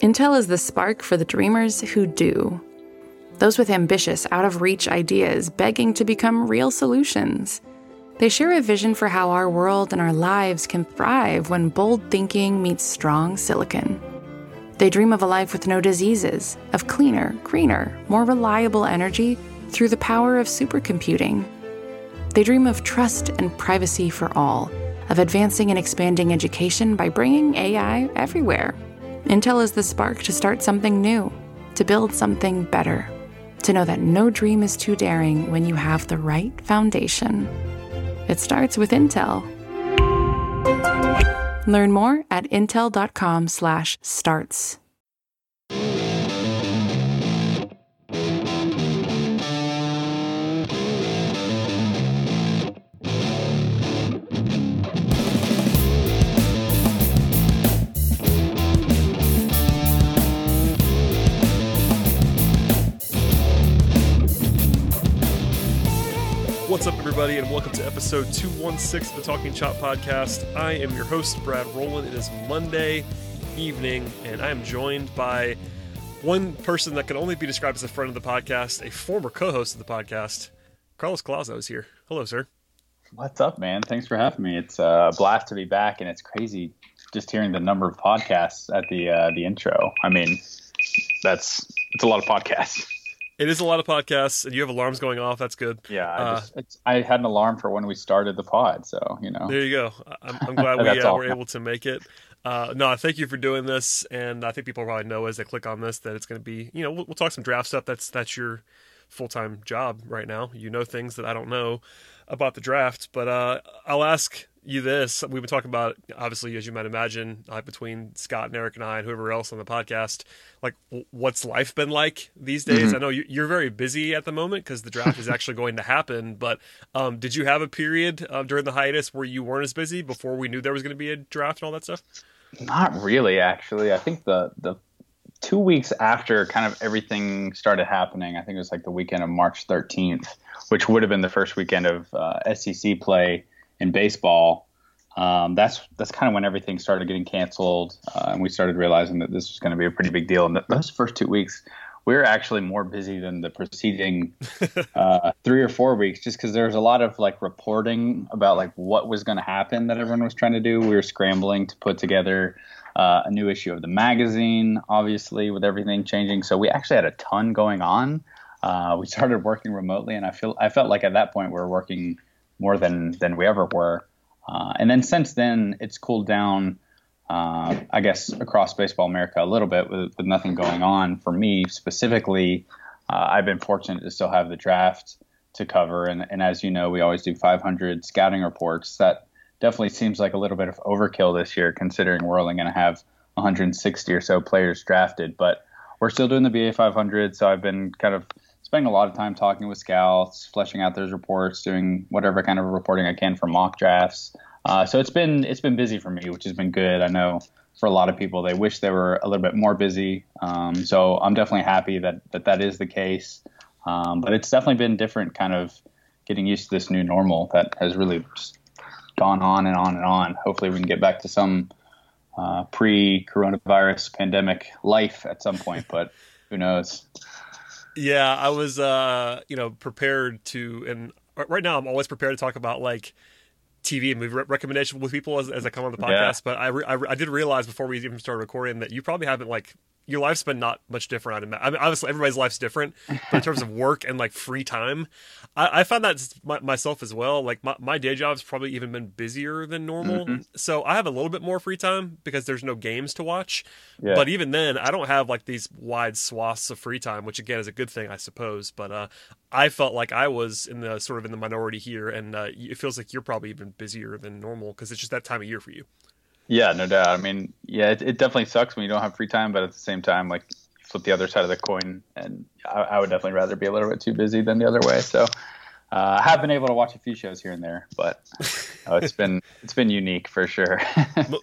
Intel is the spark for the dreamers who do. Those with ambitious, out of reach ideas begging to become real solutions. They share a vision for how our world and our lives can thrive when bold thinking meets strong silicon. They dream of a life with no diseases, of cleaner, greener, more reliable energy through the power of supercomputing. They dream of trust and privacy for all, of advancing and expanding education by bringing AI everywhere. Intel is the spark to start something new, to build something better, to know that no dream is too daring when you have the right foundation. It starts with Intel. Learn more at intel.com/starts. What's up, everybody, and welcome to episode 216 of the Talking Chop podcast. I am your host, Brad Rowland. It is Monday evening, and I am joined by one person that can only be described as a friend of the podcast, a former co host of the podcast. Carlos Collazo is here. Hello, sir. What's up, man? Thanks for having me. It's a blast to be back, and it's crazy just hearing the number of podcasts at the uh, the intro. I mean, that's it's a lot of podcasts. It is a lot of podcasts, and you have alarms going off. That's good. Yeah, I, uh, just, I had an alarm for when we started the pod, so you know. There you go. I'm, I'm glad we uh, were able to make it. Uh, no, thank you for doing this, and I think people probably know as they click on this that it's going to be, you know, we'll, we'll talk some draft stuff. That's that's your full time job right now. You know things that I don't know about the draft, but uh, I'll ask you this. We've been talking about, obviously, as you might imagine, uh, between Scott and Eric and I and whoever else on the podcast, like what's life been like these days? Mm-hmm. I know you're very busy at the moment because the draft is actually going to happen. But um, did you have a period uh, during the hiatus where you weren't as busy before we knew there was going to be a draft and all that stuff? Not really, actually. I think the the two weeks after kind of everything started happening, I think it was like the weekend of March 13th, which would have been the first weekend of uh, SEC play in baseball. Um, that's that's kind of when everything started getting canceled, uh, and we started realizing that this was going to be a pretty big deal. And those first two weeks, we were actually more busy than the preceding uh, three or four weeks, just because there was a lot of like reporting about like what was going to happen that everyone was trying to do. We were scrambling to put together uh, a new issue of the magazine, obviously with everything changing. So we actually had a ton going on. Uh, we started working remotely, and I feel I felt like at that point we were working more than than we ever were. Uh, and then since then, it's cooled down. Uh, I guess across baseball America a little bit with, with nothing going on. For me specifically, uh, I've been fortunate to still have the draft to cover, and, and as you know, we always do 500 scouting reports. That definitely seems like a little bit of overkill this year, considering we're only going to have 160 or so players drafted. But we're still doing the BA 500, so I've been kind of spending a lot of time talking with scouts, fleshing out those reports, doing whatever kind of reporting I can for mock drafts. Uh, so it's been it's been busy for me, which has been good. I know for a lot of people they wish they were a little bit more busy. Um, so I'm definitely happy that that, that is the case. Um, but it's definitely been different, kind of getting used to this new normal that has really gone on and on and on. Hopefully, we can get back to some uh, pre-coronavirus pandemic life at some point, but who knows? Yeah, I was, uh, you know, prepared to, and right now I'm always prepared to talk about like TV and movie re- recommendation with people as, as I come on the podcast. Yeah. But I, re- I, re- I did realize before we even started recording that you probably haven't like your life's been not much different. I mean, obviously everybody's life's different, but in terms of work and like free time, I, I found that my, myself as well. Like my, my day job's probably even been busier than normal, mm-hmm. so I have a little bit more free time because there's no games to watch. Yeah. But even then, I don't have like these wide swaths of free time, which again is a good thing, I suppose. But uh, I felt like I was in the sort of in the minority here, and uh, it feels like you're probably even busier than normal because it's just that time of year for you. Yeah, no doubt. I mean, yeah, it, it, definitely sucks when you don't have free time, but at the same time, like flip the other side of the coin, and I, I would definitely rather be a little bit too busy than the other way. So uh, I have been able to watch a few shows here and there, but uh, it's been it's been unique for sure.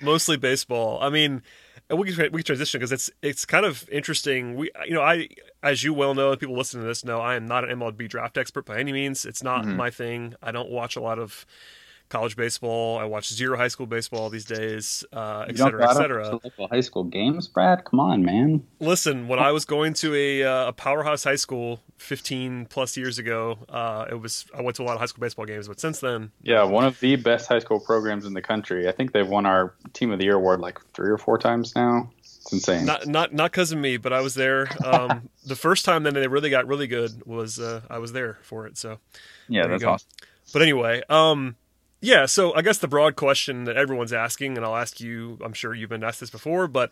Mostly baseball. I mean, we can we can transition because it's it's kind of interesting. We you know I as you well know, people listening to this know I am not an MLB draft expert by any means. It's not mm-hmm. my thing. I don't watch a lot of college baseball. I watch zero high school baseball these days, uh, et cetera, et cetera. Local high school games, Brad. Come on, man. Listen, when I was going to a, uh, a powerhouse high school 15 plus years ago, uh, it was I went to a lot of high school baseball games. But since then, yeah, one of the best high school programs in the country. I think they've won our Team of the Year award like three or four times now. It's insane. Not not not because of me, but I was there. Um, the first time that they really got really good was uh, I was there for it. So yeah, that's awesome. But anyway, um, yeah, so I guess the broad question that everyone's asking, and I'll ask you, I'm sure you've been asked this before, but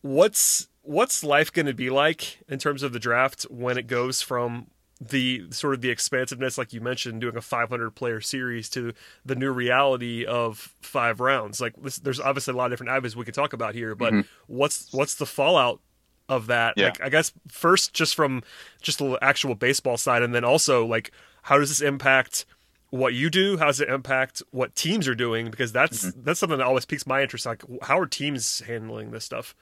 what's what's life going to be like in terms of the draft when it goes from the sort of the expansiveness, like you mentioned, doing a 500 player series to the new reality of five rounds. Like this, there's obviously a lot of different avenues we could talk about here, but mm-hmm. what's what's the fallout of that? Yeah. Like I guess first, just from just the actual baseball side, and then also like how does this impact what you do how does it impact what teams are doing because that's mm-hmm. that's something that always piques my interest like how are teams handling this stuff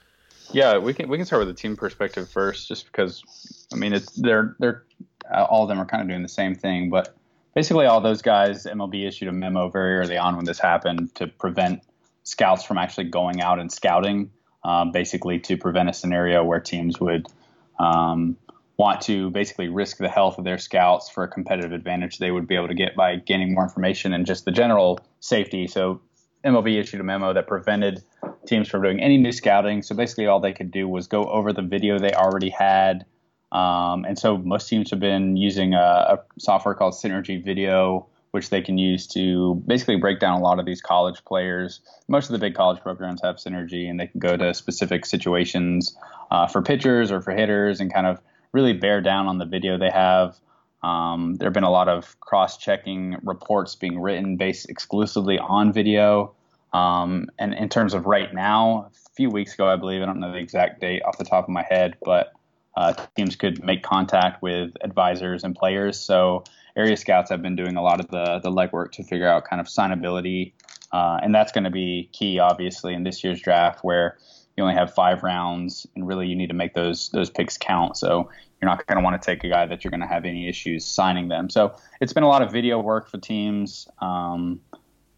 yeah we can we can start with the team perspective first just because i mean it's they're they're all of them are kind of doing the same thing but basically all those guys mlb issued a memo very early on when this happened to prevent scouts from actually going out and scouting um, basically to prevent a scenario where teams would um, want to basically risk the health of their scouts for a competitive advantage they would be able to get by gaining more information and just the general safety. So MLB issued a memo that prevented teams from doing any new scouting. So basically, all they could do was go over the video they already had. Um, and so most teams have been using a, a, software called Synergy Video, which they can use to basically break down a lot of these college players. Most of the big college programs have Synergy, and they can go to specific situations uh, for pitchers or for hitters and kind of really bear down on the video they have. Um, there have been a lot of cross-checking reports being written based exclusively on video. Um, and in terms of right now, a few weeks ago, I believe, I don't know the exact date off the top of my head, but uh, teams could make contact with advisors and players. So area scouts have been doing a lot of the the legwork to figure out kind of signability, uh, and that's going to be key, obviously, in this year's draft, where you only have five rounds, and really you need to make those those picks count. So you're not going to want to take a guy that you're going to have any issues signing them. So it's been a lot of video work for teams, um,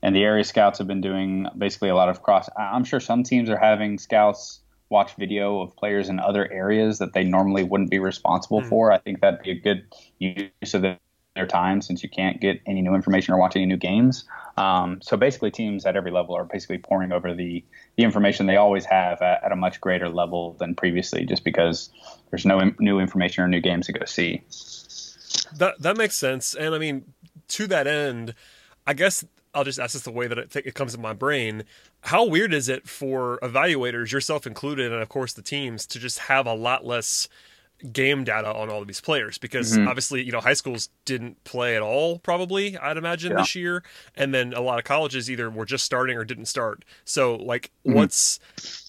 and the area scouts have been doing basically a lot of cross. I'm sure some teams are having scouts watch video of players in other areas that they normally wouldn't be responsible mm-hmm. for. I think that'd be a good use of the their time since you can't get any new information or watch any new games. Um, so basically, teams at every level are basically poring over the the information they always have at, at a much greater level than previously, just because there's no new information or new games to go see. That that makes sense, and I mean to that end, I guess I'll just ask this the way that it, it comes in my brain. How weird is it for evaluators, yourself included, and of course the teams, to just have a lot less game data on all of these players because mm-hmm. obviously you know high schools didn't play at all probably i'd imagine yeah. this year and then a lot of colleges either were just starting or didn't start so like mm-hmm. what's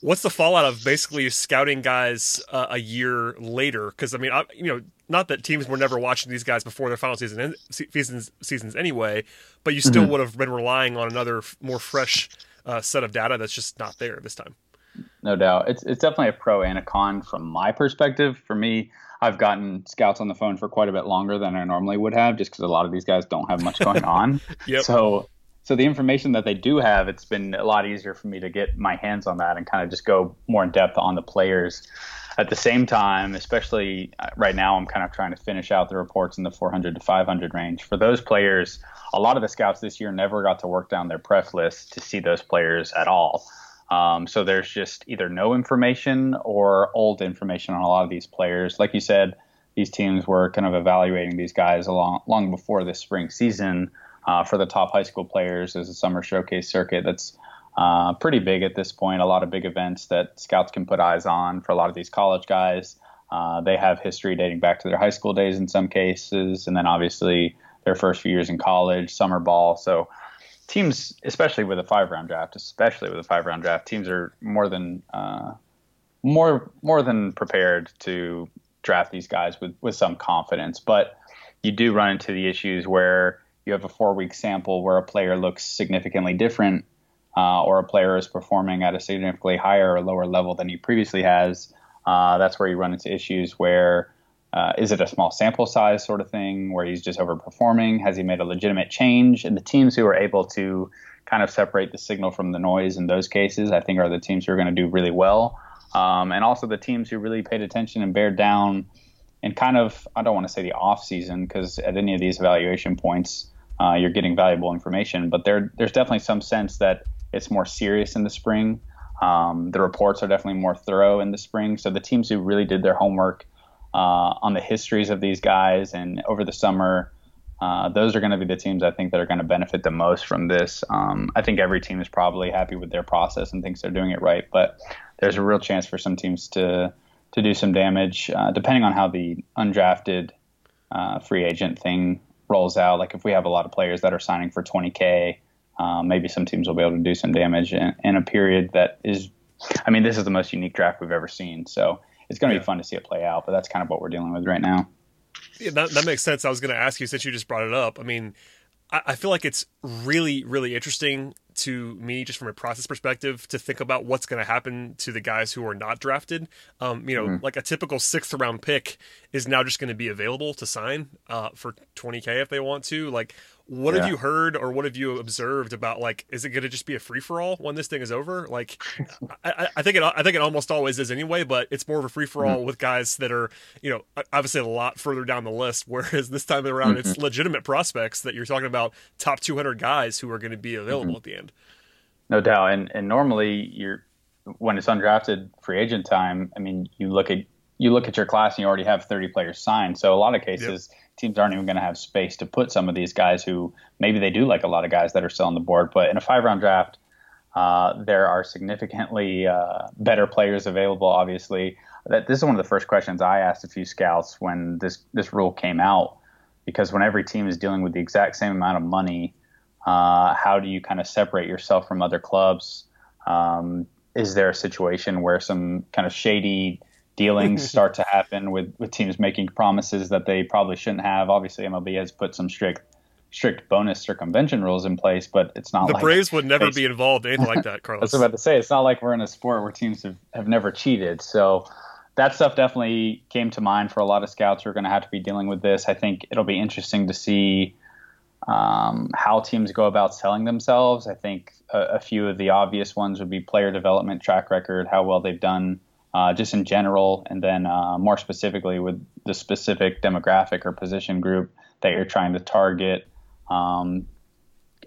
what's the fallout of basically scouting guys uh, a year later because i mean I, you know not that teams were never watching these guys before their final season seasons seasons anyway but you still mm-hmm. would have been relying on another more fresh uh, set of data that's just not there this time no doubt. It's it's definitely a pro and a con from my perspective. For me, I've gotten scouts on the phone for quite a bit longer than I normally would have, just because a lot of these guys don't have much going on. yep. So so the information that they do have, it's been a lot easier for me to get my hands on that and kind of just go more in depth on the players. At the same time, especially uh, right now, I'm kind of trying to finish out the reports in the 400 to 500 range. For those players, a lot of the scouts this year never got to work down their pref list to see those players at all. Um, so there's just either no information or old information on a lot of these players. Like you said, these teams were kind of evaluating these guys long long before the spring season uh, for the top high school players. There's a summer showcase circuit that's uh, pretty big at this point. A lot of big events that scouts can put eyes on for a lot of these college guys. Uh, they have history dating back to their high school days in some cases, and then obviously their first few years in college, summer ball. So teams, especially with a five round draft, especially with a five round draft, teams are more than uh, more more than prepared to draft these guys with with some confidence. But you do run into the issues where you have a four week sample where a player looks significantly different, uh, or a player is performing at a significantly higher or lower level than he previously has. Uh, that's where you run into issues where uh, is it a small sample size sort of thing where he's just overperforming? Has he made a legitimate change? And the teams who are able to kind of separate the signal from the noise in those cases, I think, are the teams who are going to do really well. Um, and also the teams who really paid attention and bared down and kind of, I don't want to say the off season because at any of these evaluation points, uh, you're getting valuable information. But there, there's definitely some sense that it's more serious in the spring. Um, the reports are definitely more thorough in the spring. So the teams who really did their homework uh, on the histories of these guys and over the summer, uh, those are going to be the teams I think that are going to benefit the most from this. Um, I think every team is probably happy with their process and thinks they're doing it right, but there's a real chance for some teams to to do some damage, uh, depending on how the undrafted uh, free agent thing rolls out. Like if we have a lot of players that are signing for 20k, um, maybe some teams will be able to do some damage in, in, a period that is. I mean, this is the most unique draft we've ever seen, so it's going to yeah. be fun to see it play out. But that's kind of what we're dealing with right now. Yeah, that, that makes sense. I was going to ask you since you just brought it up. I mean, I, I feel like it's really, really interesting to me, just from a process perspective, to think about what's going to happen to the guys who are not drafted. Um, you know, mm-hmm. like a typical sixth round pick is now just going to be available to sign uh, for 20k if they want to. Like, what yeah. have you heard or what have you observed about like is it going to just be a free for all when this thing is over? Like, I, I, think it I think it almost always is anyway, but it's more of a free for all mm-hmm. with guys that are you know obviously a lot further down the list. Whereas this time around, mm-hmm. it's legitimate prospects that you're talking about top 200 guys who are going to be available mm-hmm. at the end. No doubt, and and normally you're when it's undrafted free agent time. I mean, you look at you look at your class and you already have 30 players signed. So a lot of cases. Yep teams aren't even going to have space to put some of these guys who maybe they do like a lot of guys that are still on the board. But in a five round draft, uh, there are significantly uh, better players available. Obviously, that this is one of the first questions I asked a few scouts when this this rule came out, because when every team is dealing with the exact same amount of money, uh, how do you kind of separate yourself from other clubs? Um, is there a situation where some kind of shady dealings start to happen with, with teams making promises that they probably shouldn't have. Obviously, MLB has put some strict strict bonus circumvention rules in place, but it's not the like Braves would never be involved in anything like that, Carlos. I was about to say it's not like we're in a sport where teams have, have never cheated. So that stuff definitely came to mind for a lot of scouts who are going to have to be dealing with this. I think it'll be interesting to see um, how teams go about selling themselves. I think a, a, few of the obvious ones would be player development track record, how well they've done uh, just in general, and then uh, more specifically with the specific demographic or position group that you're trying to target. Um,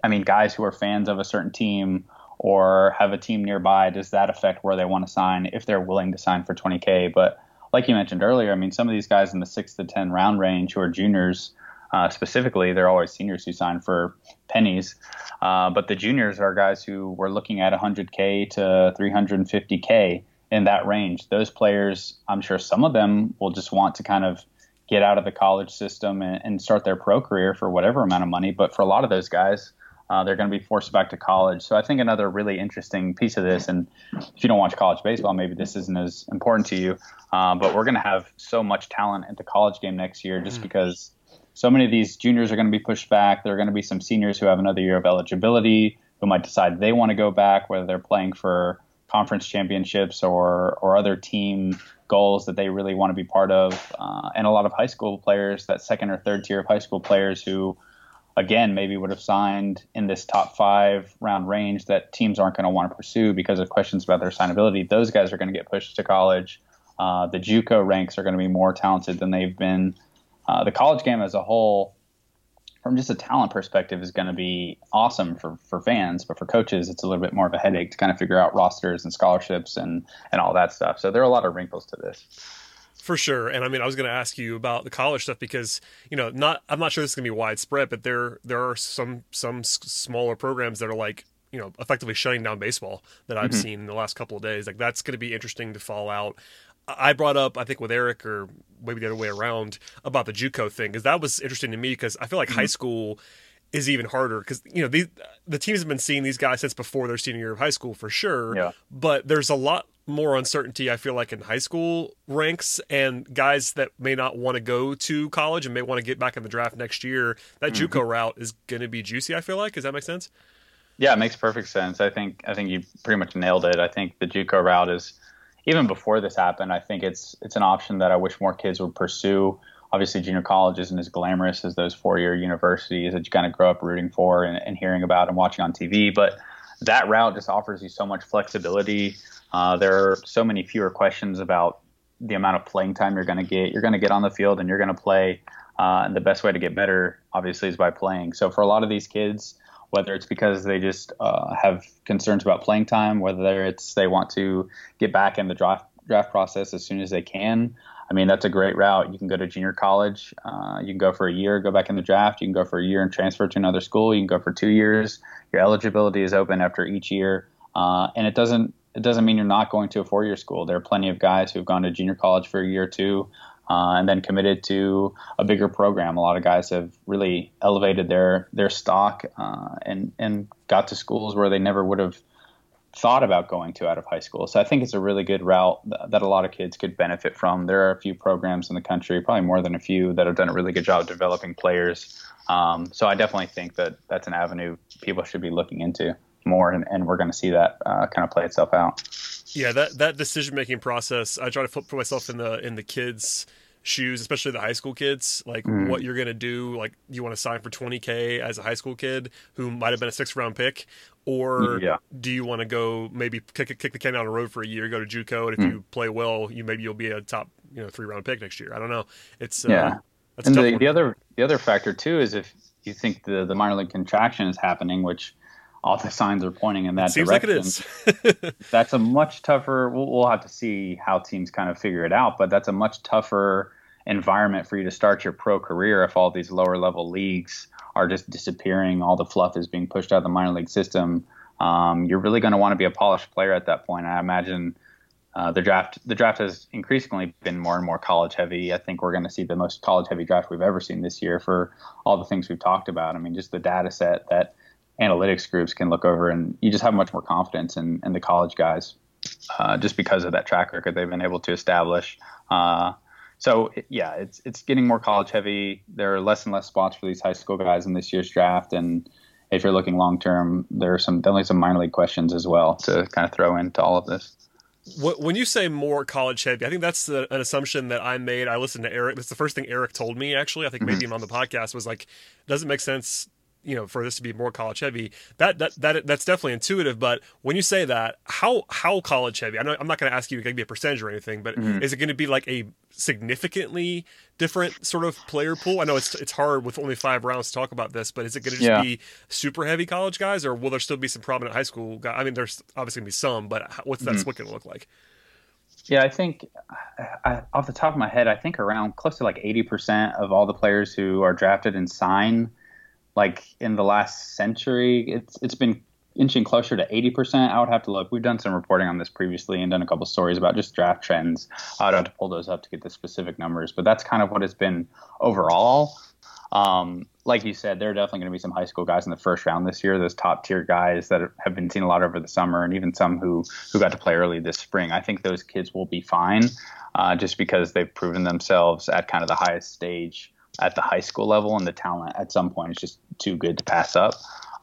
I mean, guys who are fans of a certain team or have a team nearby, does that affect where they want to sign if they're willing to sign for 20K? But like you mentioned earlier, I mean, some of these guys in the six to 10 round range who are juniors, uh, specifically, they're always seniors who sign for pennies. Uh, but the juniors are guys who were looking at 100K to 350K in that range. Those players, I'm sure some of them will just want to kind of get out of the college system and, and start their pro career for whatever amount of money. But for a lot of those guys, uh, they're going to be forced back to college. So I think another really interesting piece of this, and if you don't watch college baseball, maybe this isn't as important to you, uh, but we're going to have so much talent at the college game next year just mm. because so many of these juniors are going to be pushed back. There are going to be some seniors who have another year of eligibility who might decide they want to go back, whether they're playing for conference championships or or other team goals that they really want to be part of, uh, and a lot of high school players, that second or third tier of high school players who, again, maybe would have signed in this top five round range that teams aren't going to want to pursue because of questions about their signability. Those guys are going to get pushed to college. Uh, the JUCO ranks are going to be more talented than they've been. Uh, the college game as a whole from just a talent perspective is going to be awesome for, for fans, but for coaches, it's a little bit more of a headache to kind of figure out rosters and scholarships and, and all that stuff. So there are a lot of wrinkles to this. For sure. And I mean, I was going to ask you about the college stuff because, you know, not, I'm not sure this is going to be widespread, but there, there are some, some smaller programs that are like, you know, effectively shutting down baseball that I've mm-hmm. seen in the last couple of days. Like that's going to be interesting to fall out. I brought up, I think, with Eric or maybe the other way around about the JUCO thing because that was interesting to me because I feel like mm-hmm. high school is even harder because you know these the teams have been seeing these guys since before their senior year of high school for sure. Yeah. But there's a lot more uncertainty, I feel like, in high school ranks and guys that may not want to go to college and may want to get back in the draft next year. That mm-hmm. JUCO route is going to be juicy. I feel like. Does that make sense? Yeah, it makes perfect sense. I think I think you pretty much nailed it. I think the JUCO route is even before this happened. I think it's it's an option that I wish more kids would pursue. Obviously, junior college isn't as glamorous as those four year universities that you kind of grow up rooting for and, and hearing about and watching on TV, but that route just offers you so much flexibility. Uh, there are so many fewer questions about the amount of playing time you're going to get. You're going to get on the field and you're going to play. Uh, and the best way to get better, obviously, is by playing. So for a lot of these kids, whether it's because they just uh, have concerns about playing time, whether it's they want to get back in the draft draft process as soon as they can. I mean, that's a great route. You can go to junior college. Uh, you can go for a year, go back in the draft. You can go for a year and transfer to another school. You can go for two years. Your eligibility is open after each year, uh, and it doesn't it doesn't mean you're not going to a four year school. There are plenty of guys who've gone to junior college for a year or two. Uh, and then committed to a bigger program. A lot of guys have really elevated their their stock uh, and and got to schools where they never would have thought about going to out of high school. So I think it's a really good route that a lot of kids could benefit from. There are a few programs in the country, probably more than a few, that have done a really good job developing players. Um, so I definitely think that that's an avenue people should be looking into more, and, and we're going to see that uh, kind of play itself out. Yeah, that that decision making process. I try to put myself in the in the kids' shoes, especially the high school kids, like mm. what you're going to do. Like, you want to sign for 20K as a high school kid who might have been a sixth round pick? Or yeah. do you want to go maybe kick, kick the can down the road for a year, go to Juco, and if mm. you play well, you maybe you'll be a top you know three round pick next year. I don't know. It's uh, yeah. and the, the other the other factor too is if you think the the minor league contraction is happening, which all the signs are pointing in that it seems direction. Like it is. that's a much tougher. We'll, we'll, have to see how teams kind of figure it out, but that's a much tougher environment for you to start your pro career if all these lower level leagues are just disappearing. All the fluff is being pushed out of the minor league system. Um, you're really going to want to be a polished player at that point. I imagine uh, the draft the draft has increasingly been more and more college heavy. I think we're going to see the most college heavy draft we've ever seen this year for all the things we've talked about. I mean, just the data set that analytics groups can look over, and you just have much more confidence in, in the college guys uh, just because of that track record they've been able to establish. Uh, so yeah, it's it's getting more college heavy. There are less and less spots for these high school guys in this year's draft, and if you're looking long term, there are some definitely some minor league questions as well to kind of throw into all of this. When you say more college heavy, I think that's an assumption that I made. I listened to Eric. That's the first thing Eric told me. Actually, I think maybe mm-hmm. him on the podcast was like, "Doesn't make sense you know for this to be more college heavy that that, that that's definitely intuitive but when you say that how how college heavy i know i'm not going to ask you to be a percentage or anything but mm-hmm. is it going to be like a significantly different sort of player pool i know it's it's hard with only five rounds to talk about this but is it going to just yeah. be super heavy college guys or will there still be some prominent high school guys i mean there's obviously going to be some but what's that mm-hmm. split going to look like yeah, I think I, off the top of my head, I think around close to like 80% of all the players who are drafted and sign like in the last century, it's it's been inching closer to 80%. I would have to look. We've done some reporting on this previously and done a couple stories about just draft trends. I'd have to pull those up to get the specific numbers, but that's kind of what it's been overall. Um, like you said, there are definitely going to be some high school guys in the first round this year. Those top tier guys that have been seen a lot over the summer, and even some who who got to play early this spring. I think those kids will be fine, uh, just because they've proven themselves at kind of the highest stage at the high school level, and the talent at some point is just too good to pass up.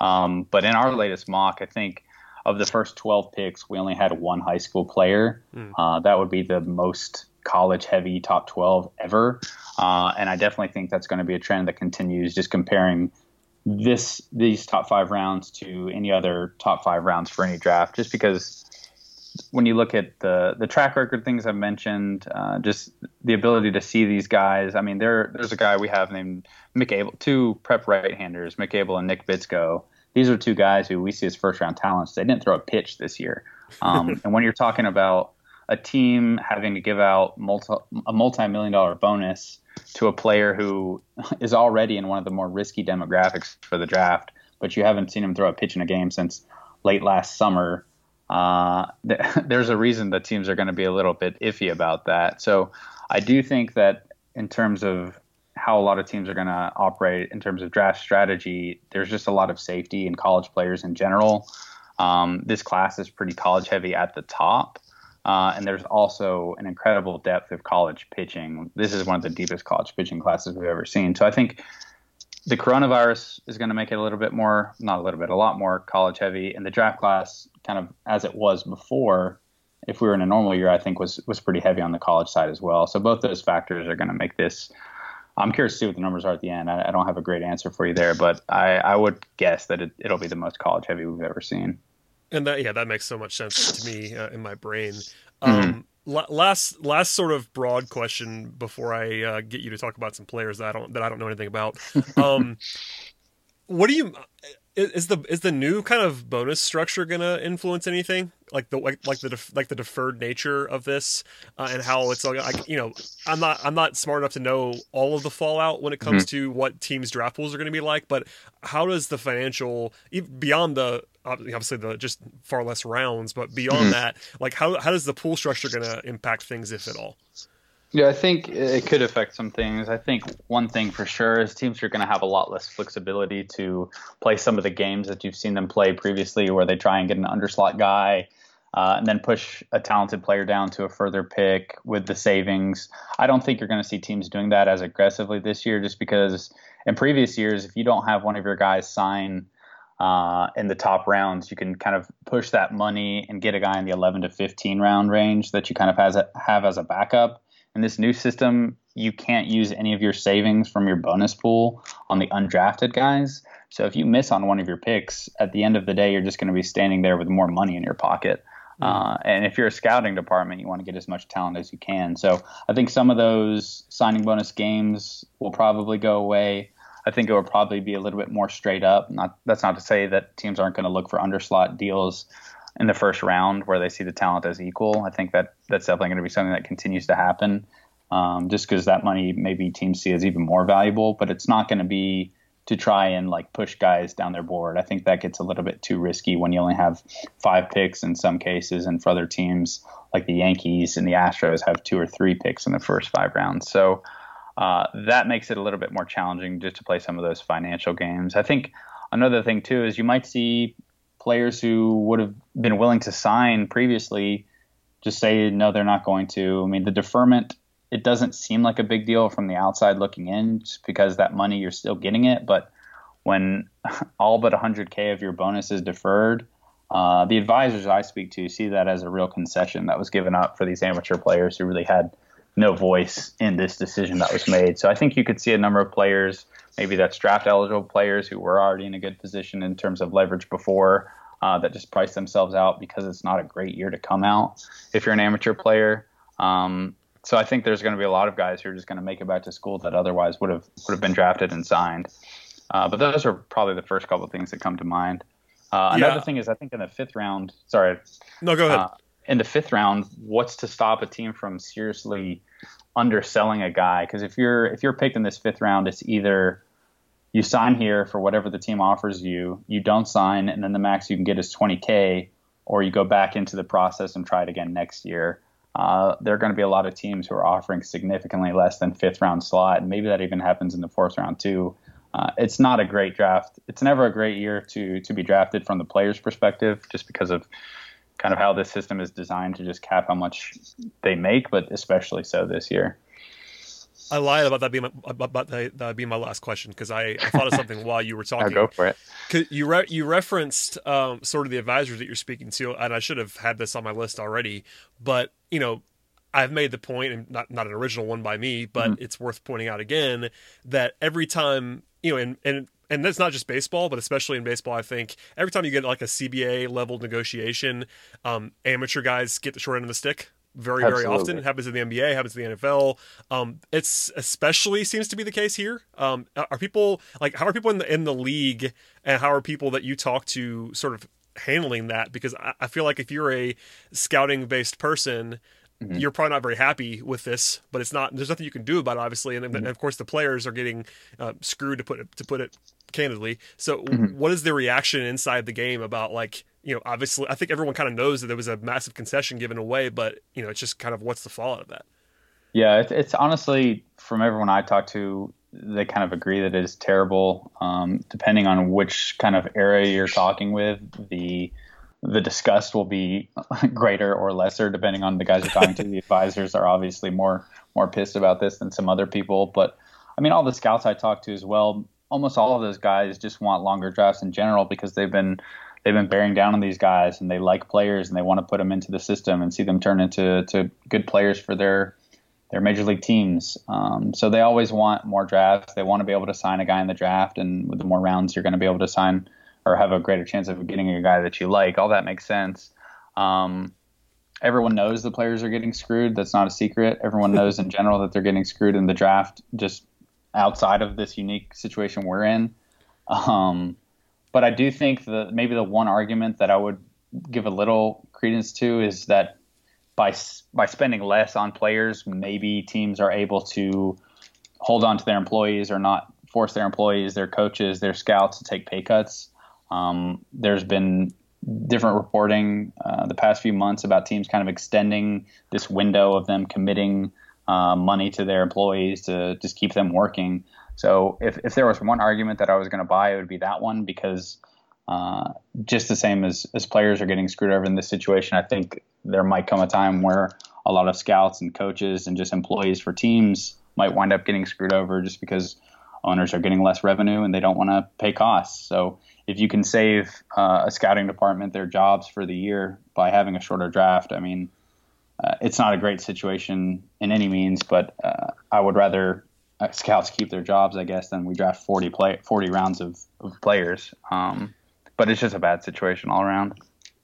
Um, but in our latest mock, I think of the first 12 picks, we only had one high school player. Mm. Uh, that would be the most college heavy top 12 ever. Uh, and I definitely think that's going to be a trend that continues, just comparing this these top five rounds to any other top five rounds for any draft, just because when you look at the the track record things I've mentioned, uh, just the ability to see these guys. I mean, there there's a guy we have named Mick Abel, two prep right-handers, Mick Abel and Nick Bitsko. These are two guys who we see as first round talents. They didn't throw a pitch this year. Um, and when you're talking about a team having to give out multi, a multi million dollar bonus to a player who is already in one of the more risky demographics for the draft, but you haven't seen him throw a pitch in a game since late last summer uh, there's a reason that teams are going to be a little bit iffy about that. So I do think that in terms of how a lot of teams are going to operate in terms of draft strategy, there's just a lot of safety in college players in general. Um, this class is pretty college heavy at the top. Uh, and there's also an incredible depth of college pitching. This is one of the deepest college pitching classes we've ever seen. So I think the coronavirus is going to make it a little bit more, not a little bit, a lot more college heavy. And the draft class, kind of as it was before, if we were in a normal year, I think was was pretty heavy on the college side as well. So both those factors are going to make this. I'm curious to see what the numbers are at the end. I, I don't have a great answer for you there, but I, I would guess that it, it'll be the most college heavy we've ever seen. And that yeah, that makes so much sense to me uh, in my brain. Um, mm-hmm last last sort of broad question before I uh, get you to talk about some players that I don't that I don't know anything about. Um, what do you is the is the new kind of bonus structure gonna influence anything like the like, like the def, like the deferred nature of this uh, and how it's like you know I'm not I'm not smart enough to know all of the fallout when it comes mm-hmm. to what teams draft pools are going to be like but how does the financial beyond the obviously the just far less rounds but beyond mm-hmm. that like how how does the pool structure going to impact things if at all yeah, I think it could affect some things. I think one thing for sure is teams are going to have a lot less flexibility to play some of the games that you've seen them play previously, where they try and get an underslot guy uh, and then push a talented player down to a further pick with the savings. I don't think you're going to see teams doing that as aggressively this year, just because in previous years, if you don't have one of your guys sign uh, in the top rounds, you can kind of push that money and get a guy in the 11 to 15 round range that you kind of has a, have as a backup in this new system, you can't use any of your savings from your bonus pool on the undrafted guys. So if you miss on one of your picks, at the end of the day, you're just going to be standing there with more money in your pocket. Mm-hmm. Uh, and if you're a scouting department, you want to get as much talent as you can. So I think some of those signing bonus games will probably go away. I think it will probably be a little bit more straight up. Not that's not to say that teams aren't going to look for underslot deals in the first round where they see the talent as equal. I think that that's definitely going to be something that continues to happen, um, just because that money maybe teams see as even more valuable. But it's not going to be to try and like push guys down their board. I think that gets a little bit too risky when you only have five picks in some cases, and for other teams like the Yankees and the Astros have two or three picks in the first five rounds. So. Uh, that makes it a little bit more challenging just to play some of those financial games. I think another thing too is you might see players who would have been willing to sign previously just say no, they're not going to. I mean, the deferment it doesn't seem like a big deal from the outside looking in, just because that money you're still getting it. But when all but 100k of your bonus is deferred, uh, the advisors I speak to see that as a real concession that was given up for these amateur players who really had no voice in this decision that was made. So I think you could see a number of players Maybe that's draft eligible players who were already in a good position in terms of leverage before uh, that just price themselves out because it's not a great year to come out if you're an amateur player. Um, so I think there's going to be a lot of guys who are just going to make it back to school that otherwise would have would have been drafted and signed. Uh, but those are probably the first couple of things that come to mind. Uh, yeah. Another thing is, I think in the fifth round, sorry, no, go ahead. Uh, in the fifth round, what's to stop a team from seriously underselling a guy? Because if you're if you're picked in this fifth round, it's either you sign here for whatever the team offers you, you don't sign, and then the max you can get is 20K, or you go back into the process and try it again next year. Uh, there are going to be a lot of teams who are offering significantly less than fifth round slot, and maybe that even happens in the fourth round too. Uh, it's not a great draft. It's never a great year to to be drafted from the player's perspective, just because of kind of how this system is designed to just cap how much they make, but especially so this year. I lied about that being my, about that, that being my last question because I, I, thought of something while you were talking. I'll go for it. You re- you referenced um, sort of the advisors that you're speaking to, and I should have had this on my list already. But you know, I've made the point, and not not an original one by me, but mm-hmm. it's worth pointing out again that every time you know, and and and that's not just baseball, but especially in baseball, I think every time you get like a CBA level negotiation, um, amateur guys get the short end of the stick very Absolutely. very often. It happens in the NBA, happens in the NFL. Um, it's especially seems to be the case here. Um, are people like how are people in the in the league, and how are people that you talk to sort of handling that? Because I, I feel like if you're a scouting based person. Mm-hmm. You're probably not very happy with this, but it's not. There's nothing you can do about it, obviously, and, mm-hmm. and of course the players are getting uh, screwed to put it, to put it candidly. So, mm-hmm. what is the reaction inside the game about like you know, obviously, I think everyone kind of knows that there was a massive concession given away, but you know, it's just kind of what's the fallout of that. Yeah, it's, it's honestly from everyone I talk to, they kind of agree that it is terrible. Um, depending on which kind of area you're talking with, the the disgust will be greater or lesser depending on the guys you're talking to. The advisors are obviously more more pissed about this than some other people, but I mean, all the scouts I talked to as well, almost all of those guys just want longer drafts in general because they've been they've been bearing down on these guys and they like players and they want to put them into the system and see them turn into to good players for their their major league teams. Um, so they always want more drafts. They want to be able to sign a guy in the draft, and with the more rounds, you're going to be able to sign or have a greater chance of getting a guy that you like. All that makes sense. Um, everyone knows the players are getting screwed. That's not a secret. Everyone knows in general that they're getting screwed in the draft, just outside of this unique situation we're in. Um, but I do think that maybe the one argument that I would give a little credence to is that by by spending less on players, maybe teams are able to hold on to their employees or not force their employees, their coaches, their scouts to take pay cuts. Um, there's been different reporting uh, the past few months about teams kind of extending this window of them committing uh, money to their employees to just keep them working. So if, if there was one argument that I was going to buy, it would be that one because uh, just the same as, as players are getting screwed over in this situation, I think there might come a time where a lot of scouts and coaches and just employees for teams might wind up getting screwed over just because owners are getting less revenue and they don't want to pay costs. So if you can save uh, a scouting department their jobs for the year by having a shorter draft, I mean, uh, it's not a great situation in any means, but uh, I would rather scouts keep their jobs, I guess, then we draft 40 play 40 rounds of, of players. Um, but it's just a bad situation all around.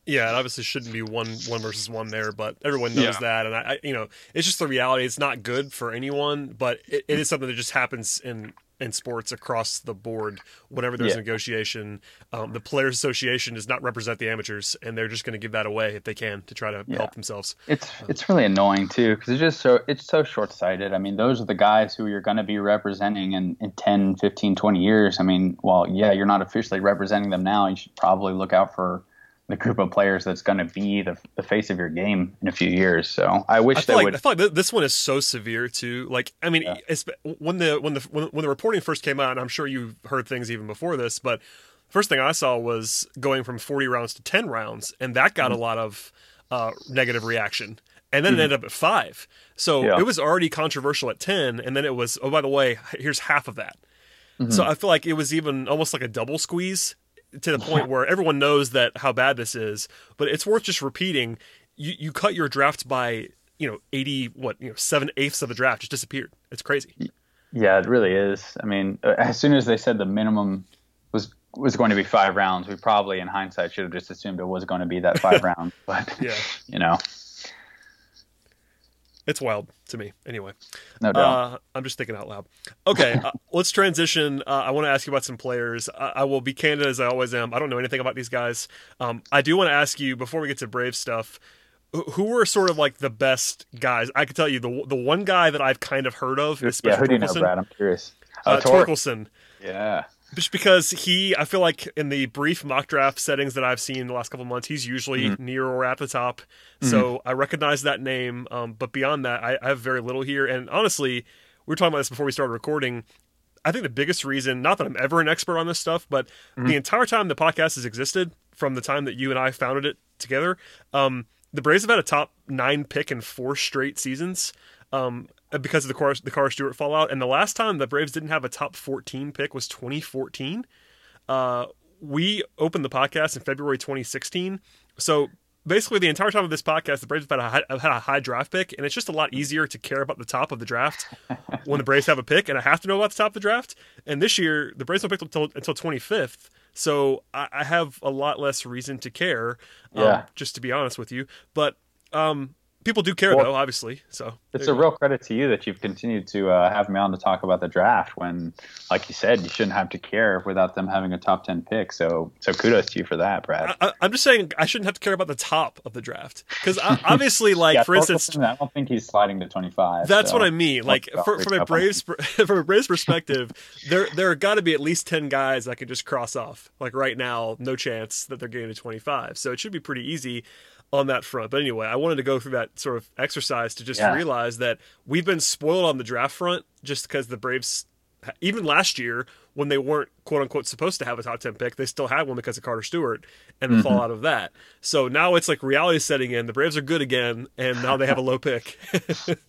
Yeah, it obviously shouldn't be one one versus one there, but everyone knows yeah. that, and I, I, you know, it's just the reality. It's not good for anyone, but it, it is something that just happens in in sports across the board. Whenever there's yeah. negotiation, um, the players' association does not represent the amateurs, and they're just going to give that away if they can to try to yeah. help themselves. It's it's really annoying too because it's just so it's so short sighted. I mean, those are the guys who you're going to be representing in, in 10, 15, 20 years. I mean, well, yeah, you're not officially representing them now. You should probably look out for the group of players that's going to be the, the face of your game in a few years. So I wish I they like, would. I feel like this one is so severe too. Like I mean, yeah. when the when the when, when the reporting first came out, and I'm sure you heard things even before this, but first thing I saw was going from 40 rounds to 10 rounds, and that got mm-hmm. a lot of uh, negative reaction. And then mm-hmm. it ended up at five. So yeah. it was already controversial at 10. And then it was, oh, by the way, here's half of that. Mm-hmm. So I feel like it was even almost like a double squeeze to the point where everyone knows that how bad this is, but it's worth just repeating. You you cut your draft by you know eighty what you know seven eighths of the draft just disappeared. It's crazy. Yeah, it really is. I mean, uh, as soon as they said the minimum was was going to be five rounds, we probably in hindsight should have just assumed it was going to be that five rounds. But yeah, you know, it's wild to me. Anyway, no doubt. Uh, I'm just thinking out loud. Okay, uh, let's transition. Uh, I want to ask you about some players. I, I, will be candid as I always am. I don't know anything about these guys. Um, I do want to ask you before we get to Brave stuff. Who were sort of like the best guys? I can tell you the the one guy that I've kind of heard of is yeah. Who do you know, Brad? I'm curious. Uh, Tor- Torkelson. Yeah just because he i feel like in the brief mock draft settings that i've seen in the last couple months he's usually mm-hmm. near or at the top mm-hmm. so i recognize that name um, but beyond that I, I, have very little here and honestly we were talking about this before we started recording i think the biggest reason not that i'm ever an expert on this stuff but mm-hmm. the entire time the podcast has existed from the time that you and i founded it together um, the braves have had a top nine pick in four straight seasons um, because of the Car, the Carr Stewart fallout. And the last time the Braves didn't have a top 14 pick was 2014. Uh, we opened the podcast in February 2016. So basically, the entire time of this podcast, the Braves have had a high, have had a high draft pick, and it's just a lot easier to care about the top of the draft when the Braves have a pick, and I have to know about the top of the draft. And this year, the Braves don't pick until, until 25th. So I, I, have a lot less reason to care, um, yeah. just to be honest with you. But um, people do care well, though, obviously. So it's a real credit to you that you've continued to uh, have me on to talk about the draft when, like you said, you shouldn't have to care without them having a top ten pick. So, so kudos to you for that, Brad. I, am just saying I shouldn't have to care about the top of the draft because obviously, like yeah, for instance, I don't think he's sliding to 25. That's so. what I mean. Like for, from a Braves from a Braves perspective, there there are got to be at least ten guys I can just cross off. Like right now, no chance that they're getting to 25. So it should be pretty easy on that front. But anyway, I wanted to go through that sort of exercise to just yeah. realize that we've been spoiled on the draft front just because the Braves, even last year, when they weren't quote unquote supposed to have a top 10 pick. They still had one because of Carter Stewart and the mm-hmm. fallout of that. So now it's like reality setting in. The Braves are good again, and now they have a low pick.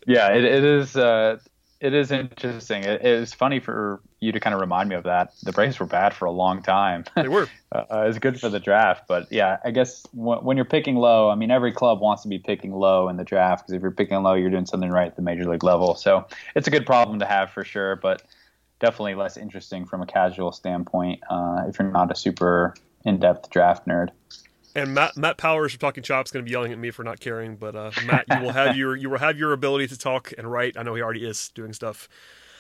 yeah, it, it is. Uh, it is interesting. It was funny for you to kind of remind me of that. The Braves were bad for a long time. They were. uh, it's good for the draft, but yeah, I guess w- when you're picking low, I mean, every club wants to be picking low in the draft because if you're picking low, you're doing something right at the major league level. So it's a good problem to have for sure, but definitely less interesting from a casual standpoint uh, if you're not a super in-depth draft nerd. And Matt Matt Powers from Talking Chop is going to be yelling at me for not caring, but uh, Matt, you will have your you will have your ability to talk and write. I know he already is doing stuff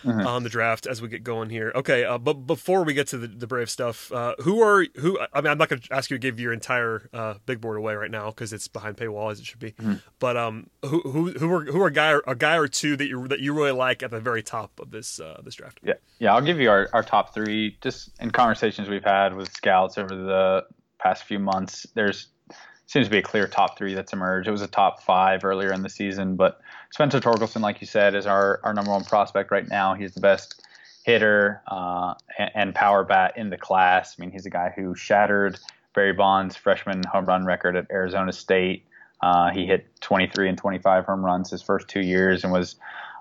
mm-hmm. on the draft as we get going here. Okay, uh, but before we get to the, the Brave stuff, uh, who are who? I mean, I'm not going to ask you to give your entire uh, big board away right now because it's behind paywall as it should be. Mm-hmm. But um, who who who are who are a guy a guy or two that you that you really like at the very top of this uh, this draft? Yeah, yeah, I'll give you our, our top three just in conversations we've had with scouts over the past few months. There's seems to be a clear top three that's emerged. It was a top five earlier in the season, but Spencer Torkelson, like you said, is our, our number one prospect right now. He's the best hitter uh, and, and, power bat in the class. I mean, he's a guy who shattered Barry Bonds' freshman home run record at Arizona State. Uh, he hit 23 and 25 home runs his first two years and was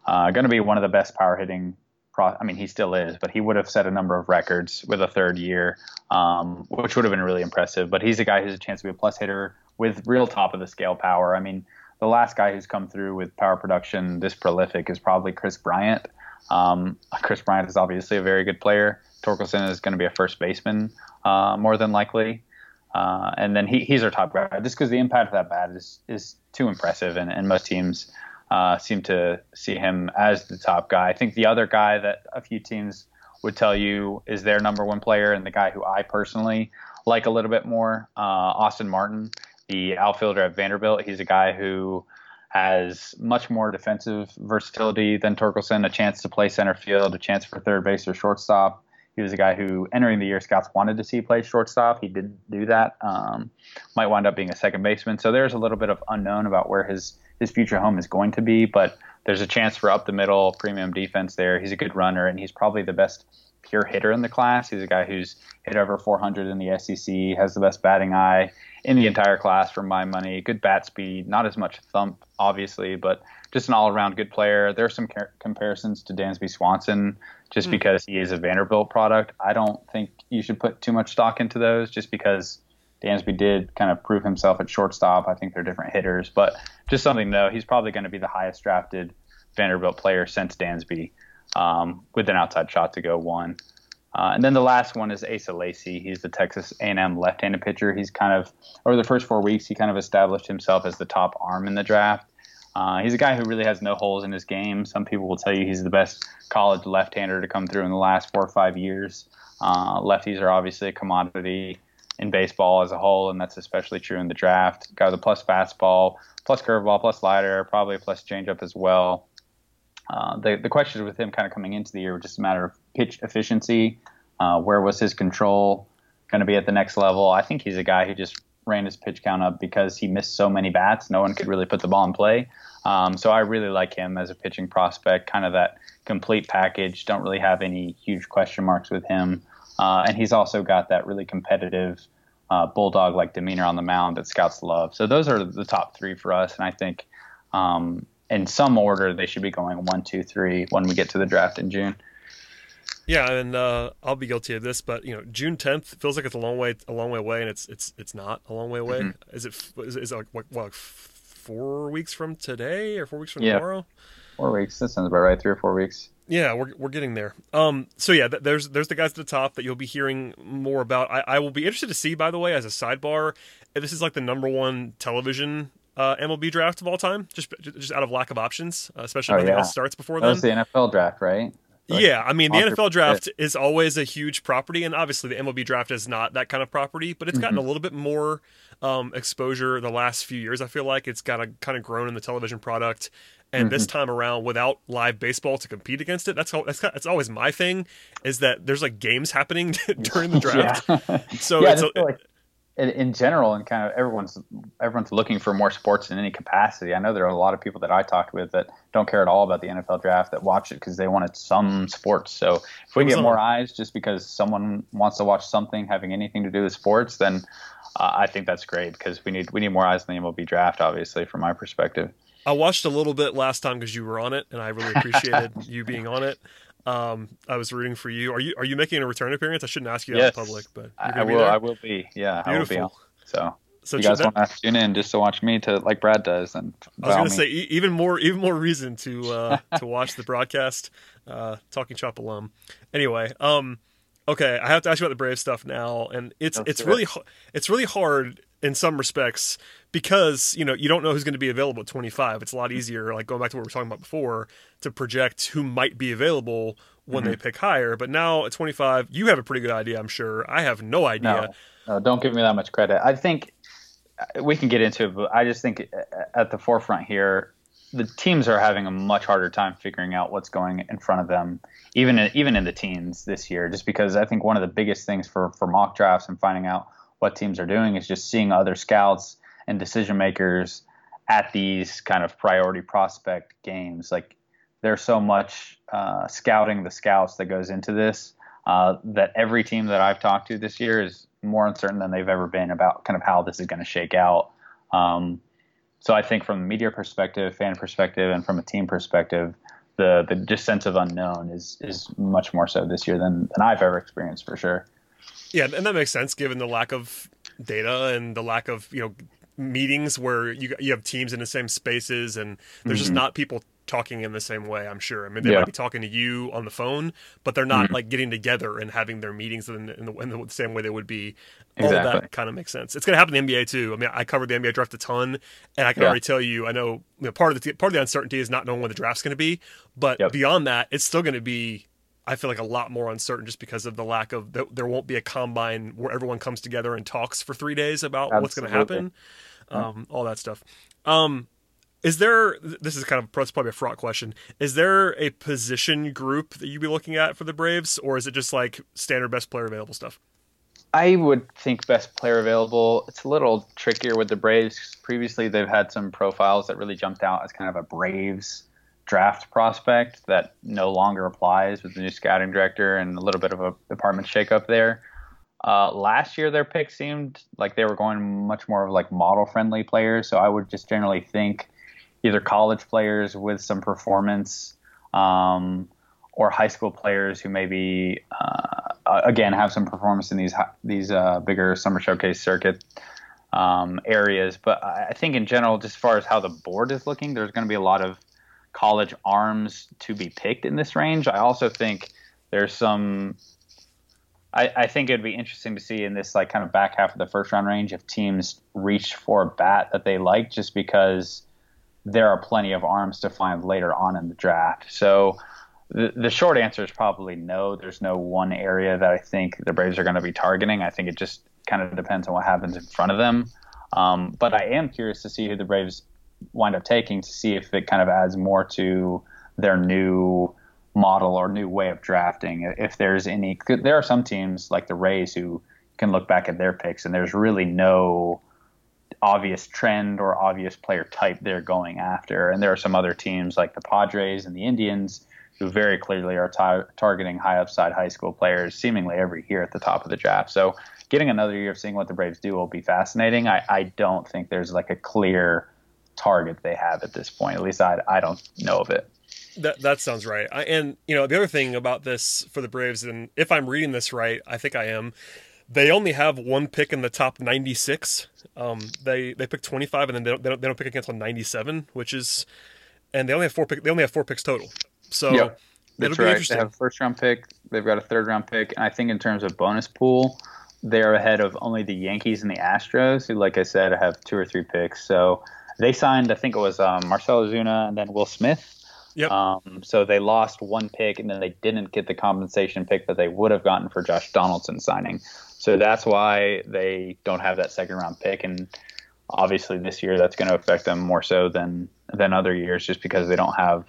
uh, going to be one of the best power hitting I mean, he still is, but he would have set a number of records with a third year, um, which would have been really impressive. But he's a guy who's a chance to be a plus hitter with real top of the scale power. I mean, the last guy who's come through with power production this prolific is probably Kris Bryant. Um, Kris Bryant is obviously a very good player. Torkelson is going to be a first baseman uh, more than likely. Uh, and then he, he's our top guy just because the impact of that bat is, is too impressive, and, and most teams uh, seem to see him as the top guy. I think the other guy that a few teams would tell you is their number one player, and the guy who I personally like a little bit more, uh, Austin Martin, the outfielder at Vanderbilt. He's a guy who has much more defensive versatility than Torkelson, a chance to play center field, a chance for third base or shortstop. He was a guy who, entering the year, scouts wanted to see play shortstop. He didn't do that. Um, might wind up being a second baseman. So there's a little bit of unknown about where his his future home is going to be. But there's a chance for up the middle premium defense there. He's a good runner, and he's probably the best pure hitter in the class. He's a guy who's hit over 400 in the SEC, has the best batting eye in the entire class for my money. Good bat speed, not as much thump, obviously, but just an all around good player. There are some car- comparisons to Dansby Swanson just mm. because he is a Vanderbilt product. I don't think you should put too much stock into those just because Dansby did kind of prove himself at shortstop. I think they're different hitters, but just something to know. He's probably going to be the highest drafted Vanderbilt player since Dansby, um, with an outside shot to go one. Uh, and then the last one is Asa Lacy. He's the Texas A&M left-handed pitcher. He's kind of over the first four weeks, he kind of established himself as the top arm in the draft. Uh, he's a guy who really has no holes in his game. Some people will tell you he's the best college left-hander to come through in the last four or five years. Uh, lefties are obviously a commodity in baseball as a whole, and that's especially true in the draft. Got the plus fastball, plus curveball, plus slider, probably a plus changeup as well. Uh, the the question with him kind of coming into the year was just a matter of pitch efficiency. Uh, where was his control going to be at the next level? I think he's a guy who just ran his pitch count up because he missed so many bats. No one could really put the ball in play. Um, so I really like him as a pitching prospect, kind of that complete package. Don't really have any huge question marks with him. Uh, and he's also got that really competitive uh, bulldog like demeanor on the mound that scouts love. So those are the top three for us. And I think um, in some order they should be going one, two, three when we get to the draft in June. Yeah, and uh, I'll be guilty of this, but you know, June 10th feels like it's a long way, a long way away, and it's it's it's not a long way away. Mm-hmm. Is it? Is it, is it like what, what, four weeks from today, or four weeks from yeah. tomorrow? Four weeks. That sounds about right. Three or four weeks. Yeah, we're we're getting there. Um, so yeah, there's there's the guys at the top that you'll be hearing more about. I, I will be interested to see, by the way, as a sidebar, this is like the number one television uh, MLB draft of all time, just just out of lack of options, uh, especially oh, when yeah. else starts before that then. was the NFL draft, right? yeah, I mean the NFL draft is always a huge property, and obviously the MLB draft is not that kind of property, but it's gotten mm-hmm. a little bit more um, exposure the last few years. I feel like it's got a kind of grown in the television product, and mm-hmm. this time around without live baseball to compete against it. That's that's that's always my thing is that there's like games happening during the draft. yeah. So yeah, it's a, like in, in, general, and kind of everyone's everyone's looking for more sports in any capacity. I know there are a lot of people that I talked with that don't care at all about the NFL draft that watch it because they wanted some sports. So if we get more eyes just because someone wants to watch something having anything to do with sports, then uh, I think that's great because we need we need more eyes in the MLB draft, obviously, from my perspective. I watched a little bit last time because you were on it, and I really appreciated you being on it. Um, I was rooting for you. Are you are you making a return appearance? I shouldn't ask you yes. out in public, but I will. I will be. Yeah, Beautiful. I will be. So, so you guys that, want to tune in just to watch me to like Brad does, and I was going to say even more even more reason to uh, to watch the broadcast. Uh, Talking Chop alum. Anyway, um, okay, I have to ask you about the Brave stuff now, and it's That's it's really it's really hard in some respects because you know you don't know who's going to be available at 25 it's a lot easier like going back to what we were talking about before to project who might be available when mm-hmm. they pick higher. But now at 25 you have a pretty good idea i'm sure. I have no idea. No, no don't give me that much credit. I think uh, we can get into it but i just think uh, at the forefront here the teams are having a much harder time figuring out what's going in front of them even in, even in the teens this year just because i think one of the biggest things for for mock drafts and finding out what teams are doing is just seeing other scouts and decision makers at these kind of priority prospect games. Like there's so much uh, scouting the scouts that goes into this uh, that every team that I've talked to this year is more uncertain than they've ever been about kind of how this is going to shake out. Um, so I think from a media perspective, fan perspective, and from a team perspective, the the just sense of unknown is is much more so this year than than I've ever experienced for sure. Yeah, and that makes sense given the lack of data and the lack of you know meetings where you you have teams in the same spaces and there's mm-hmm. just not people talking in the same way i'm sure i mean they yeah. might be talking to you on the phone but they're not mm-hmm. like getting together and having their meetings in, in, the, in, the, same way they would be exactly. all that kind of makes sense it's going to happen in the nba too i mean i covered the nba draft a ton and i can yeah. already tell you i know, you know, part of the part of the uncertainty is not knowing when the draft's going to be but yep. beyond that it's still going to be I feel like a lot more uncertain just because of the lack of there won't be a combine where everyone comes together and talks for three days about Absolutely. what's going to happen, um, all that stuff. Um, is there? This is kind of probably a fraught question. Is there a position group that you'd be looking at for the Braves, or is it just like standard best player available stuff? I would think best player available. It's a little trickier with the Braves. Previously, they've had some profiles that really jumped out as kind of a Braves draft prospect that no longer applies with the new scouting director and a little bit of a department shakeup there. Uh, last year, their pick seemed like they were going much more of like model friendly players. So I would just generally think either college players with some performance um, or high school players who maybe uh, again have some performance in these these uh, bigger summer showcase circuit um, areas. But I think in general, just as far as how the board is looking, there's going to be a lot of college arms to be picked in this range. I also think there's some. I, I think it'd be interesting to see in this like kind of back half of the first round range if teams reach for a bat that they like, just because there are plenty of arms to find later on in the draft. So the, the short answer is probably no. There's no one area that I think the Braves are going to be targeting. I think it just kind of depends on what happens in front of them. Um, but I am curious to see who the Braves wind up taking to see if it kind of adds more to their new model or new way of drafting. If there's any, there are some teams like the Rays who can look back at their picks and there's really no obvious trend or obvious player type they're going after. And there are some other teams like the Padres and the Indians who very clearly are tar- targeting high upside high school players seemingly every year at the top of the draft. So getting another year of seeing what the Braves do will be fascinating. I, I don't think there's like a clear target they have at this point. At least I, I don't know of it. That that sounds right. I, and you know the other thing about this for the Braves, and if I'm reading this right, I think I am. They only have one pick in the top 96. Um, they they pick 25, and then they don't, they don't, they don't pick against on 97, which is, and they only have four pick. They only have four picks total. So yep, that's right. They have a first round pick. They've got a third round pick, and I think in terms of bonus pool, they're ahead of only the Yankees and the Astros, who, like I said, have two or three picks. So they signed, I think it was um, Marcell Ozuna and then Will Smith. Yep. Um, so they lost one pick, and then they didn't get the compensation pick that they would have gotten for Josh Donaldson signing. So that's why they don't have that second round pick, and obviously this year that's going to affect them more so than than other years, just because they don't have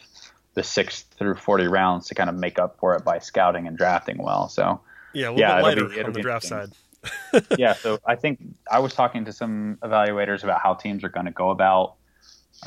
the six through forty rounds to kind of make up for it by scouting and drafting well. So yeah, a little yeah, bit lighter be, on the draft side. yeah, so I think I was talking to some evaluators about how teams are going to go about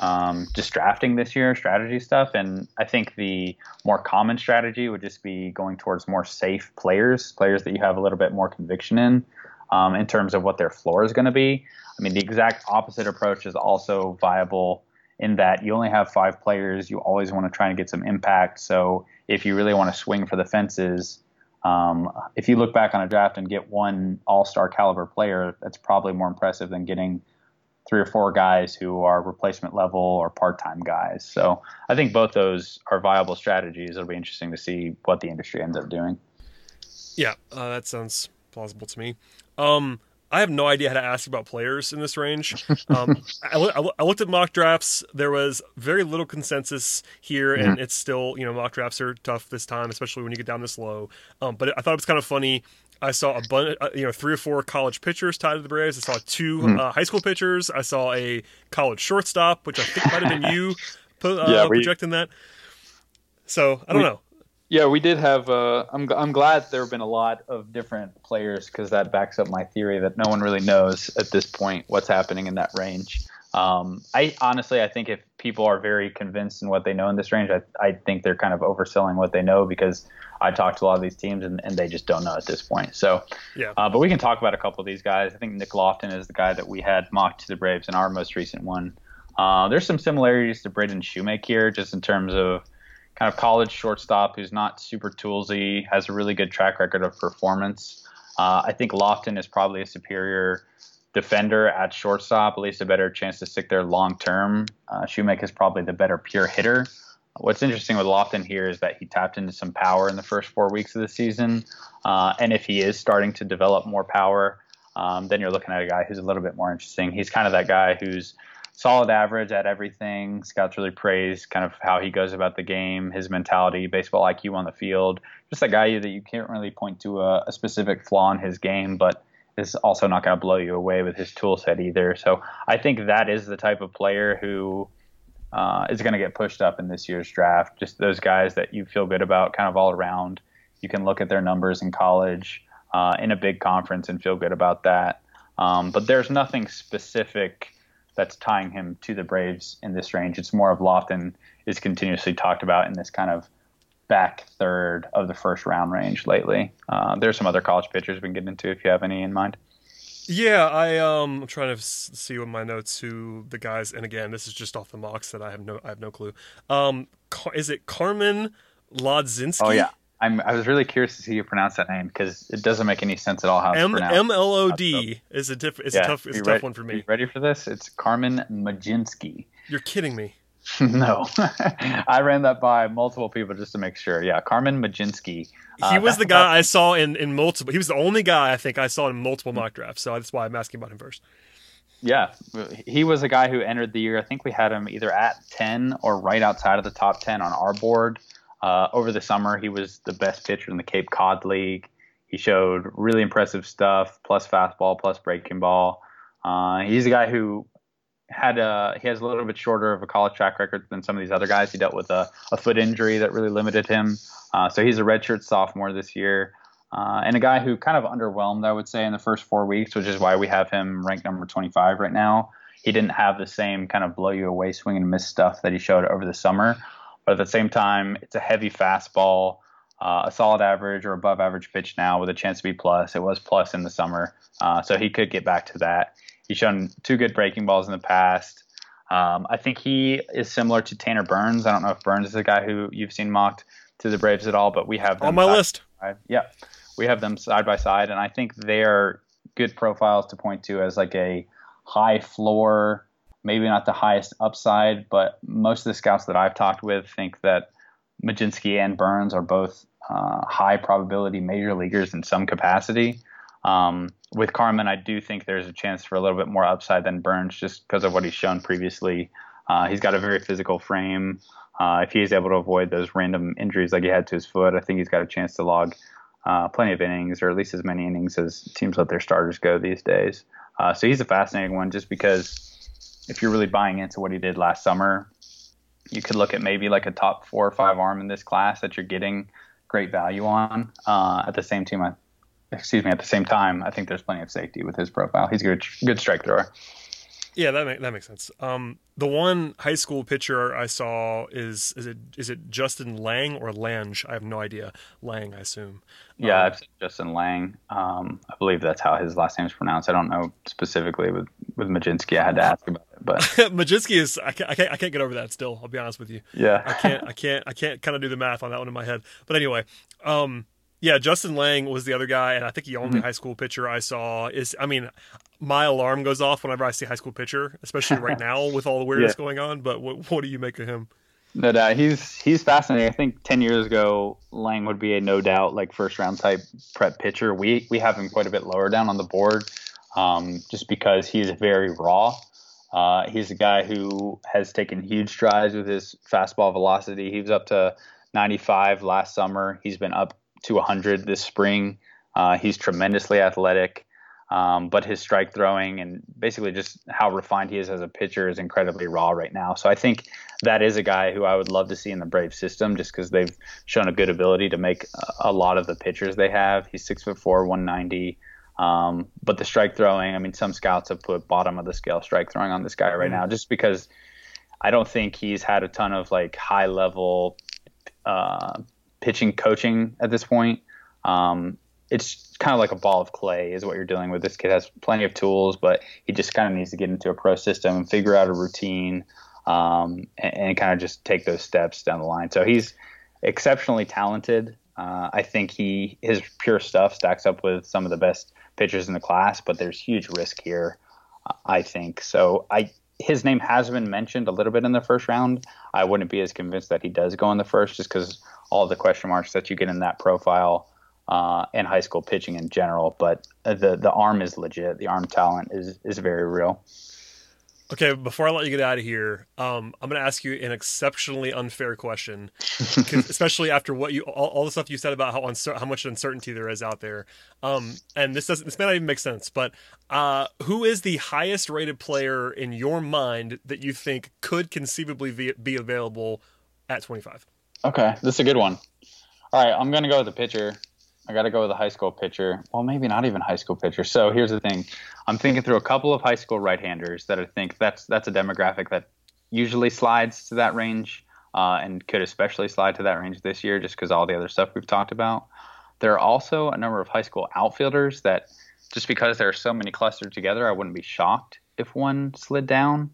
um, just drafting this year, strategy stuff, and I think the more common strategy would just be going towards more safe players, players that you have a little bit more conviction in, um, in terms of what their floor is going to be. I mean, the exact opposite approach is also viable in that you only have five players. You always want to try and get some impact. So if you really want to swing for the fences, um, if you look back on a draft and get one all-star caliber player, that's probably more impressive than getting three or four guys who are replacement level or part-time guys. So I think both those are viable strategies. It'll be interesting to see what the industry ends up doing. Yeah, uh, that sounds plausible to me. Um, I have no idea how to ask about players in this range. Um, I, I, looked at mock drafts. There was very little consensus here, and it's still, you know, mock drafts are tough this time, especially when you get down this low. Um, but I thought it was kind of funny. I saw a bunch, uh, you know, three or four college pitchers tied to the Braves. I saw 2 mm-hmm. uh, high school pitchers. I saw a college shortstop, which I think might have been you uh, yeah, we, projecting that. So I don't we, know. Yeah, we did have. Uh, I'm I'm glad there have been a lot of different players because that backs up my theory that no one really knows at this point what's happening in that range. Um, I honestly, I think if people are very convinced in what they know in this range, I, I think they're kind of overselling what they know because I talked to a lot of these teams and, and they just don't know at this point. So, yeah. Uh, but we can talk about a couple of these guys. I think Nick Loftin is the guy that we had mocked to the Braves in our most recent one. Uh, there's some similarities to Braden Shewmake here, just in terms of kind of college shortstop who's not super toolsy, has a really good track record of performance. Uh, I think Loftin is probably a superior defender at shortstop, at least a better chance to stick there long term. Uh, Shewmake is probably the better pure hitter. What's interesting with Loftin here is that he tapped into some power in the first four weeks of the season. Uh, and if he is starting to develop more power, um, then you're looking at a guy who's a little bit more interesting. He's kind of that guy who's solid average at everything. Scouts really praise kind of how he goes about the game, his mentality, baseball IQ on the field. Just a guy that you can't really point to a, a specific flaw in his game, but is also not going to blow you away with his tool set either. So I think that is the type of player who uh, is going to get pushed up in this year's draft. Just those guys that you feel good about kind of all around. You can look at their numbers in college, uh, in a big conference, and feel good about that. Um, but there's nothing specific that's tying him to the Braves in this range. It's more of Loftin is continuously talked about in this kind of back third of the first round range lately. Uh, there's some other college pitchers we can get into if you have any in mind. Yeah, I um I'm trying to see what my notes who the guys and again this is just off the mocks that I have no I have no clue. Um, is it Carmen Lodzinski? Oh yeah, I'm, I was really curious to see you pronounce that name because it doesn't make any sense at all how it's M- pronounced. M L O D is a diff- is yeah, a tough it's a tough one for me. ready for this? It's Carmen Mlodzinski. You're kidding me. no, I ran that by multiple people just to make sure. Yeah, Carmen Mlodzinski. Uh, he was the guy I saw in, in multiple. He was the only guy I think I saw in multiple mock drafts. So that's why I'm asking about him first. Yeah, he was a guy who entered the year. I think we had him either at 10 or right outside of the top 10 on our board. Uh, over the summer, he was the best pitcher in the Cape Cod League. He showed really impressive stuff, plus fastball, plus breaking ball. Uh, he's a guy who had a he has a little bit shorter of a college track record than some of these other guys. He dealt with a, a foot injury that really limited him. Uh, so he's a redshirt sophomore this year. Uh, and a guy who kind of underwhelmed, I would say, in the first four weeks, which is why we have him ranked number 25 right now. He didn't have the same kind of blow you away swing and miss stuff that he showed over the summer. But at the same time, it's a heavy fastball, uh, a solid average or above average pitch now with a chance to be plus. It was plus in the summer, uh, so he could get back to that. He's shown two good breaking balls in the past. Um, I think he is similar to Tanner Burns. I don't know if Burns is a guy who you've seen mocked to the Braves at all, but we have them on my list. Yeah, we have them side by side, and I think they are good profiles to point to as like a high floor maybe not the highest upside, but most of the scouts that I've talked with think that Mlodzinski and Burns are both uh, high probability major leaguers in some capacity. Um, with Carmen, I do think there's a chance for a little bit more upside than Burns just because of what he's shown previously. Uh, he's got a very physical frame. Uh, if he is able to avoid those random injuries like he had to his foot, I think he's got a chance to log uh, plenty of innings, or at least as many innings as teams let their starters go these days. Uh, so he's a fascinating one just because if you're really buying into what he did last summer, you could look at maybe like a top four or five arm in this class that you're getting great value on. Uh, at the same time, I, excuse me, at the same time, I think there's plenty of safety with his profile. He's a good, good strike thrower. Yeah, that make, that makes sense. Um, the one high school pitcher I saw is is it is it Justin Lang or Lange? I have no idea. Lang, I assume. Yeah, um, Justin Lang. Um, I believe that's how his last name is pronounced. I don't know specifically with with Mlodzinski. I had to ask about it, but Mlodzinski is I can't, I can't I can't get over that. Still, I'll be honest with you. Yeah, I can't I can't I can't kind of do the math on that one in my head. But anyway, um, yeah, Justin Lang was the other guy, and I think the only mm-hmm. high school pitcher I saw is. I mean, my alarm goes off whenever I see high school pitcher, especially right now with all the weirdness yeah. going on. But what what do you make of him? No doubt, he's he's fascinating. I think ten years ago, Lang would be a no doubt like first round type prep pitcher. We we have him quite a bit lower down on the board, um, just because he's very raw. Uh, he's a guy who has taken huge strides with his fastball velocity. He was up to 95 last summer. He's been up to 100 this spring. Uh, he's tremendously athletic, um, but his strike throwing and basically just how refined he is as a pitcher is incredibly raw right now. So I think that is a guy who I would love to see in the Brave system just because they've shown a good ability to make a lot of the pitchers they have. He's six foot four, 190. Um, but the strike throwing, I mean, some scouts have put bottom of the scale strike throwing on this guy right mm-hmm. now just because I don't think he's had a ton of like high level uh, pitching coaching at this point. Um, it's kind of like a ball of clay is what you're dealing with. This kid has plenty of tools, but he just kind of needs to get into a pro system and figure out a routine um, and, and, kind of just take those steps down the line. So he's exceptionally talented. Uh, I think he his pure stuff stacks up with some of the best pitchers in the class, but there's huge risk here. I think so. I his name has been mentioned a little bit in the first round. I wouldn't be as convinced that he does go in the first, just because all the question marks that you get in that profile uh, and high school pitching in general. But the the arm is legit. The arm talent is is very real. Okay, before I let you get out of here, um, I'm going to ask you an exceptionally unfair question, especially after what you all, all, the stuff you said about how uncer- how much uncertainty there is out there. Um, and this doesn't this may not even make sense, but uh, who is the highest rated player in your mind that you think could conceivably be, be available at 25? Okay, this is a good one. All right, I'm going to go with the pitcher. I got to go with a high school pitcher. Well, maybe not even high school pitcher. So here's the thing: I'm thinking through a couple of high school right-handers that I think that's that's a demographic that usually slides to that range, uh, and could especially slide to that range this year, just because all the other stuff we've talked about. There are also a number of high school outfielders that, just because there are so many clustered together, I wouldn't be shocked if one slid down.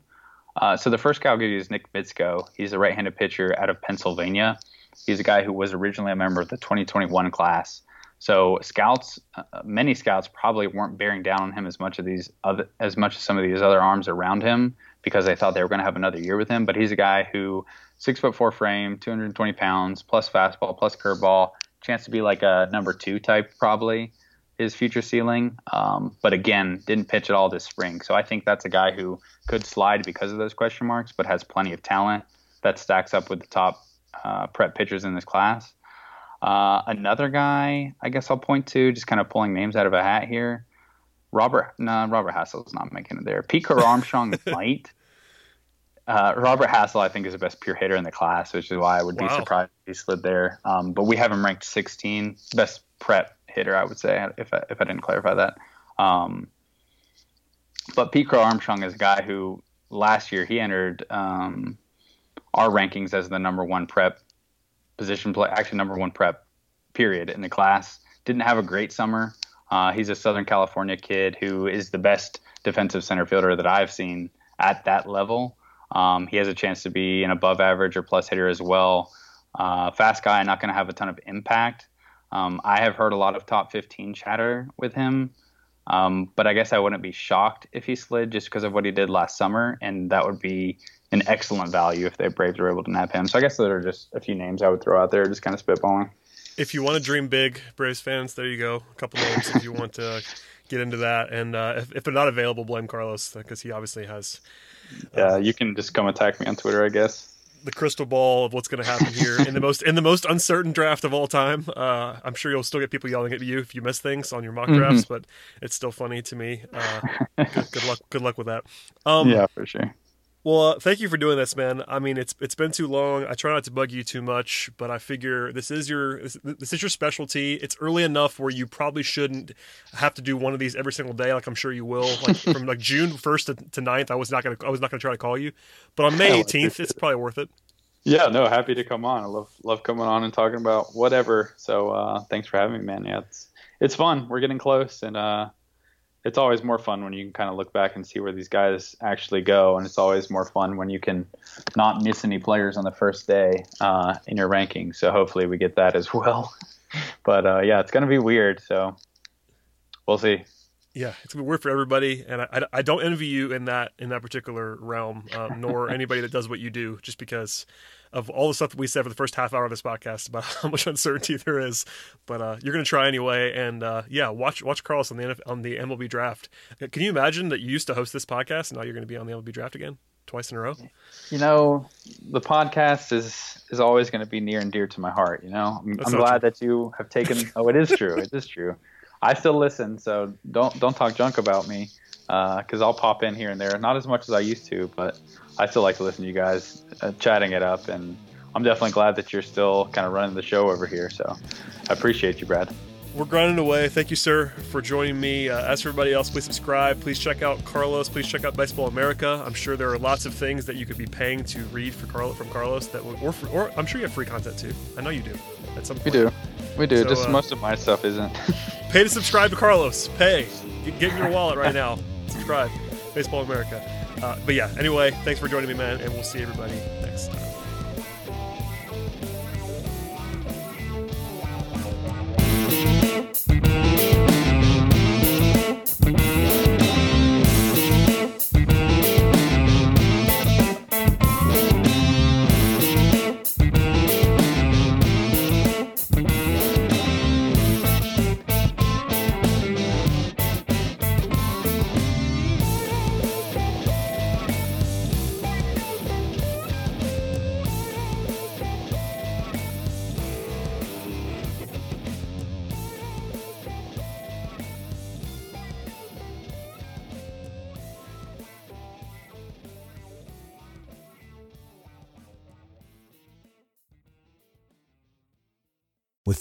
Uh, so the first guy I'll give you is Nick Bitsko. He's a right-handed pitcher out of Pennsylvania. He's a guy who was originally a member of the 2021 class. So scouts, uh, many scouts probably weren't bearing down on him as much of these other, as much as some of these other arms around him because they thought they were going to have another year with him. But he's a guy who six foot four frame, 220 pounds, plus fastball, plus curveball, chance to be like a number two type probably his future ceiling. Um, but again, didn't pitch at all this spring. So I think that's a guy who could slide because of those question marks, but has plenty of talent that stacks up with the top uh, prep pitchers in this class. Uh, another guy, I guess I'll point to, just kind of pulling names out of a hat here. Robert, no, Robert Hassell's not making it there. Pete Armstrong might. Uh, Robert Hassell, I think, is the best pure hitter in the class, which is why I would wow. be surprised if he slid there. Um, but we have him ranked 16, best prep hitter, I would say, if I, if I didn't clarify that. Um, but Pete Armstrong is a guy who last year he entered um, our rankings as the number one prep position play, actually number one prep period in the class. Didn't have a great summer. Uh, he's a Southern California kid who is the best defensive center fielder that I've seen at that level. Um, he has a chance to be an above average or plus hitter as well. Uh, fast guy, not going to have a ton of impact. Um, I have heard a lot of top 15 chatter with him, um, but I guess I wouldn't be shocked if he slid just because of what he did last summer, and that would be an excellent value if the Braves are able to nab him. So I guess those are just a few names I would throw out there, just kind of spitballing. If you want to dream big, Braves fans, there you go. A couple names if you want to get into that. And uh, if, if, they're not available, blame Carlos because he obviously has. Uh, yeah, you can just come attack me on Twitter, I guess. The crystal ball of what's going to happen here in the most in the most uncertain draft of all time. Uh, I'm sure you'll still get people yelling at you if you miss things on your mock drafts, mm-hmm. but it's still funny to me. Uh, good, good, luck, good luck with that. Um, yeah, for sure Well, uh, thank you for doing this, man. I mean, it's it's been too long. I try not to bug you too much, but I figure this is your this, this, is your specialty. It's early enough where you probably shouldn't have to do one of these every single day, like I'm sure you will. Like from like June first to, to 9th, I was not gonna I was not gonna try to call you, but on May 18th, it's probably worth it. Yeah, no, happy to come on. I love love coming on and talking about whatever. So uh, thanks for having me, man. Yeah, it's it's fun. We're getting close, and uh, it's always more fun when you can kind of look back and see where these guys actually go, and it's always more fun when you can not miss any players on the first day uh, in your ranking. So hopefully we get that as well. but uh, yeah, it's going to be weird. So we'll see. Yeah, it's gonna be weird for everybody, and I, I, don't envy you in that in that particular realm, um, nor anybody that does what you do, just because of all the stuff that we said for the first half hour of this podcast about how much uncertainty there is. But uh, you're going to try anyway, and uh, yeah, watch watch Carlos on the on the MLB draft. Uh, can you imagine that you used to host this podcast, and now you're going to be on the MLB draft again? Twice in a row. You know, the podcast is is always going to be near and dear to my heart. You know, I'm, I'm glad true. that you have taken. Oh, it is true. it is true. I still listen, so don't don't talk junk about me because uh, I'll pop in here and there. Not as much as I used to, but I still like to listen to you guys uh, chatting it up, and I'm definitely glad that you're still kind of running the show over here. So I appreciate you, Brad. We're grinding away. Thank you, sir, for joining me. Uh, as for everybody else, please subscribe. Please check out Carlos. Please check out Baseball America. I'm sure there are lots of things that you could be paying to read for Carlos from Carlos that would, or, for, or I'm sure you have free content too. I know you do. At some point. We do. We do. So, Just uh, most of my stuff isn't. pay to subscribe to Carlos. Pay. Get, get in your wallet right now. Subscribe. Baseball America. Uh, but yeah, anyway, thanks for joining me, man, and we'll see everybody next time. With